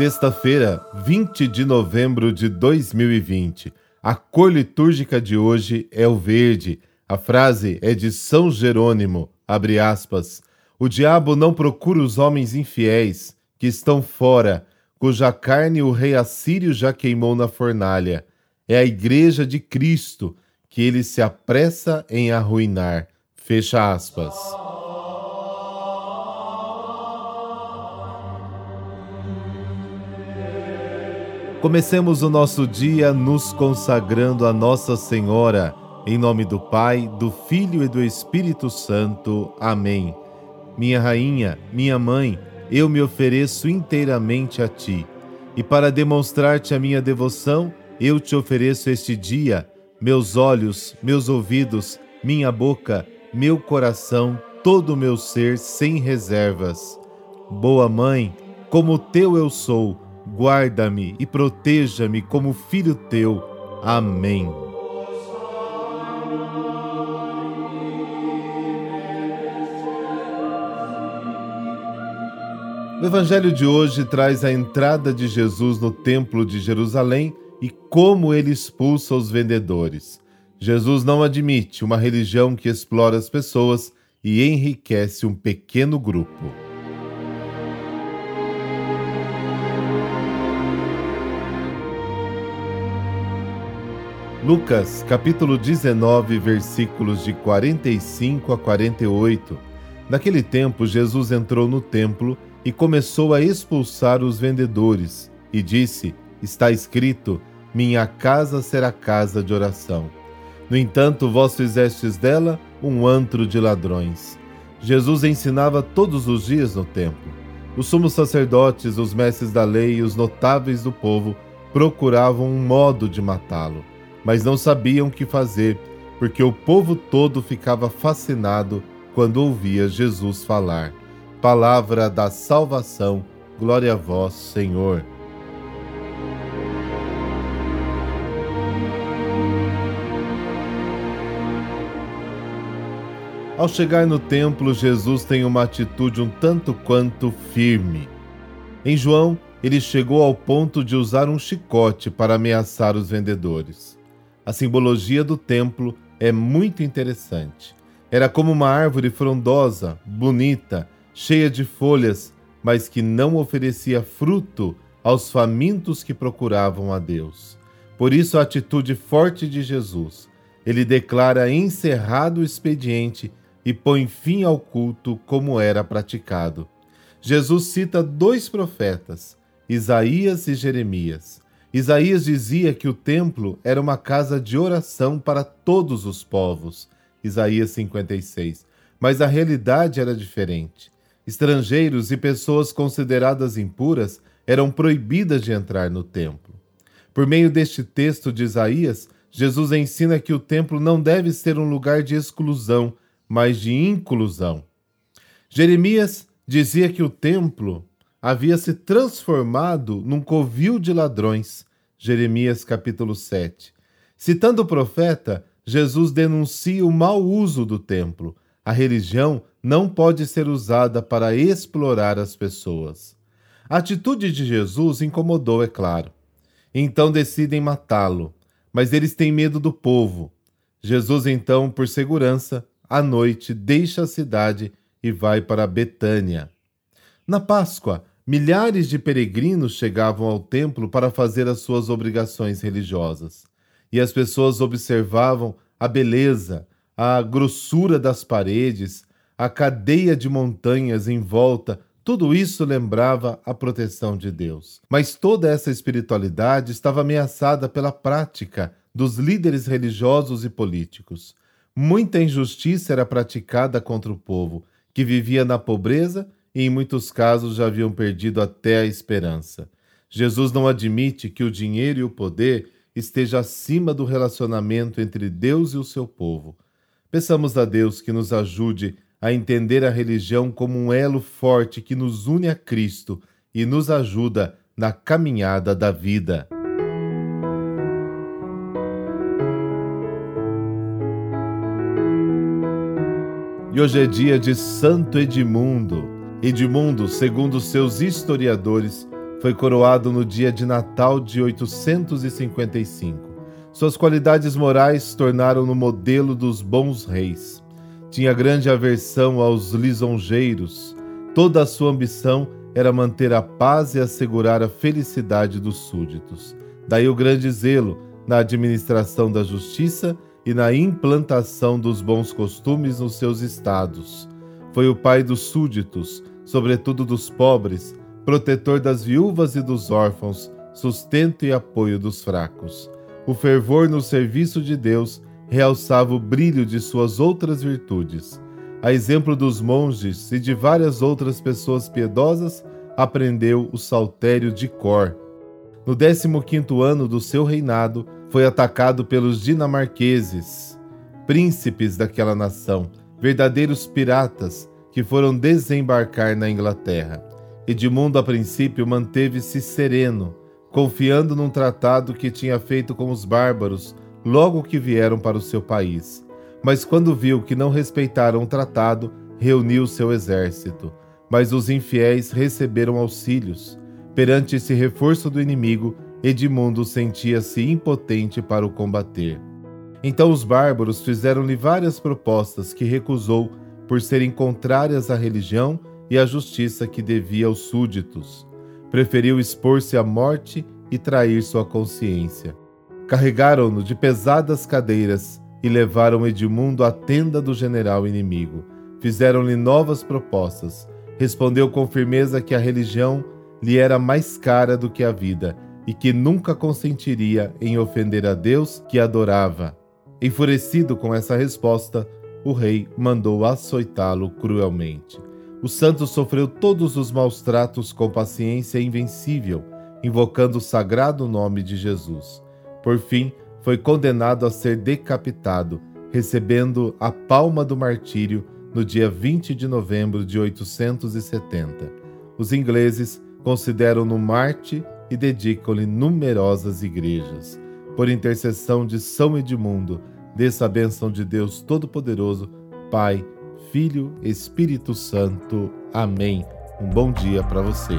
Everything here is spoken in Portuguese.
Sexta-feira, 20 de novembro de 2020. A cor litúrgica de hoje é o verde. A frase é de São Jerônimo, abre aspas. O diabo não procura os homens infiéis, que estão fora, cuja carne o rei assírio já queimou na fornalha. É a igreja de Cristo que ele se apressa em arruinar. Fecha aspas. Comecemos o nosso dia nos consagrando a Nossa Senhora, em nome do Pai, do Filho e do Espírito Santo. Amém. Minha Rainha, minha Mãe, eu me ofereço inteiramente a Ti. E para demonstrar-te a minha devoção, eu te ofereço este dia meus olhos, meus ouvidos, minha boca, meu coração, todo o meu ser sem reservas. Boa Mãe, como teu eu sou, guarda-me e proteja-me como filho teu. Amém. O Evangelho de hoje traz a entrada de Jesus no Templo de Jerusalém e como ele expulsa os vendedores. Jesus não admite uma religião que explora as pessoas e enriquece um pequeno grupo. Lucas, capítulo 19, versículos de 45 a 48. Naquele tempo, Jesus entrou no templo e começou a expulsar os vendedores, e disse: Está escrito: Minha casa será casa de oração. No entanto, vós fizestes dela um antro de ladrões. Jesus ensinava todos os dias no templo. Os sumos sacerdotes, os mestres da lei e os notáveis do povo procuravam um modo de matá-lo mas não sabiam o que fazer, porque o povo todo ficava fascinado quando ouvia Jesus falar. Palavra da salvação, glória a vós, Senhor. Ao chegar no templo, Jesus tem uma atitude um tanto quanto firme. Em João, ele chegou ao ponto de usar um chicote para ameaçar os vendedores. A simbologia do templo é muito interessante. Era como uma árvore frondosa, bonita, cheia de folhas, mas que não oferecia fruto aos famintos que procuravam a Deus. Por isso, a atitude forte de Jesus. Ele declara encerrado o expediente e põe fim ao culto como era praticado. Jesus cita dois profetas, Isaías e Jeremias. Isaías dizia que o templo era uma casa de oração para todos os povos. Isaías 56. Mas a realidade era diferente. Estrangeiros e pessoas consideradas impuras eram proibidas de entrar no templo. Por meio deste texto de Isaías, Jesus ensina que o templo não deve ser um lugar de exclusão, mas de inclusão. Jeremias dizia que o templo havia se transformado num covil de ladrões. Jeremias capítulo 7. Citando o profeta, Jesus denuncia o mau uso do templo. A religião não pode ser usada para explorar as pessoas. A atitude de Jesus incomodou, é claro. Então decidem matá-lo, mas eles têm medo do povo. Jesus, então, por segurança, à noite deixa a cidade e vai para Betânia. Na Páscoa, milhares de peregrinos chegavam ao templo para fazer as suas obrigações religiosas. E as pessoas observavam a beleza, a grossura das paredes, a cadeia de montanhas em volta, tudo isso lembrava a proteção de Deus. Mas toda essa espiritualidade estava ameaçada pela prática dos líderes religiosos e políticos. Muita injustiça era praticada contra o povo, que vivia na pobreza e, em muitos casos, já haviam perdido até a esperança. Jesus não admite que o dinheiro e o poder esteja acima do relacionamento entre Deus e o seu povo. Peçamos a Deus que nos ajude a entender a religião como um elo forte que nos une a Cristo e nos ajuda na caminhada da vida. E hoje é dia de Santo Edmundo. Edmundo, segundo seus historiadores, Foi coroado no dia de Natal de 855. Suas qualidades morais tornaram-no modelo dos bons reis. Tinha grande aversão aos lisonjeiros. Toda a sua ambição era manter a paz e assegurar a felicidade dos súditos. Daí o grande zelo na administração da justiça e na implantação dos bons costumes nos seus estados. Foi o pai dos súditos, sobretudo dos pobres, protetor das viúvas e dos órfãos, sustento e apoio dos fracos. O fervor no serviço de Deus realçava o brilho de suas outras virtudes. A exemplo dos monges e de várias outras pessoas piedosas, aprendeu o saltério de cor. No 15º ano do seu reinado, foi atacado pelos dinamarqueses, príncipes daquela nação, verdadeiros piratas que foram desembarcar na Inglaterra. Edmundo, a princípio, manteve-se sereno, confiando num tratado que tinha feito com os bárbaros logo que vieram para o seu país. Mas quando viu que não respeitaram o tratado, reuniu seu exército. Mas os infiéis receberam auxílios. Perante esse reforço do inimigo, Edmundo sentia-se impotente para o combater. Então os bárbaros fizeram-lhe várias propostas que recusou por serem contrárias à religião e à justiça que devia aos súditos. Preferiu expor-se à morte e trair sua consciência. Carregaram-no de pesadas cadeiras e levaram Edmundo à tenda do general inimigo. Fizeram-lhe novas propostas. Respondeu com firmeza que a religião lhe era mais cara do que a vida e que nunca consentiria em ofender a Deus que adorava. Enfurecido com essa resposta, o rei mandou açoitá-lo cruelmente. O santo sofreu todos os maus tratos com paciência invencível, invocando o sagrado nome de Jesus. Por fim, foi condenado a ser decapitado, recebendo a palma do martírio no dia 20 de novembro de 870. Os ingleses consideram-no Marte e dedicam-lhe numerosas igrejas. Por intercessão de São Edmundo, dessa bênção de Deus Todo-Poderoso, Pai, Filho, Espírito Santo. Amém. Um bom dia para você.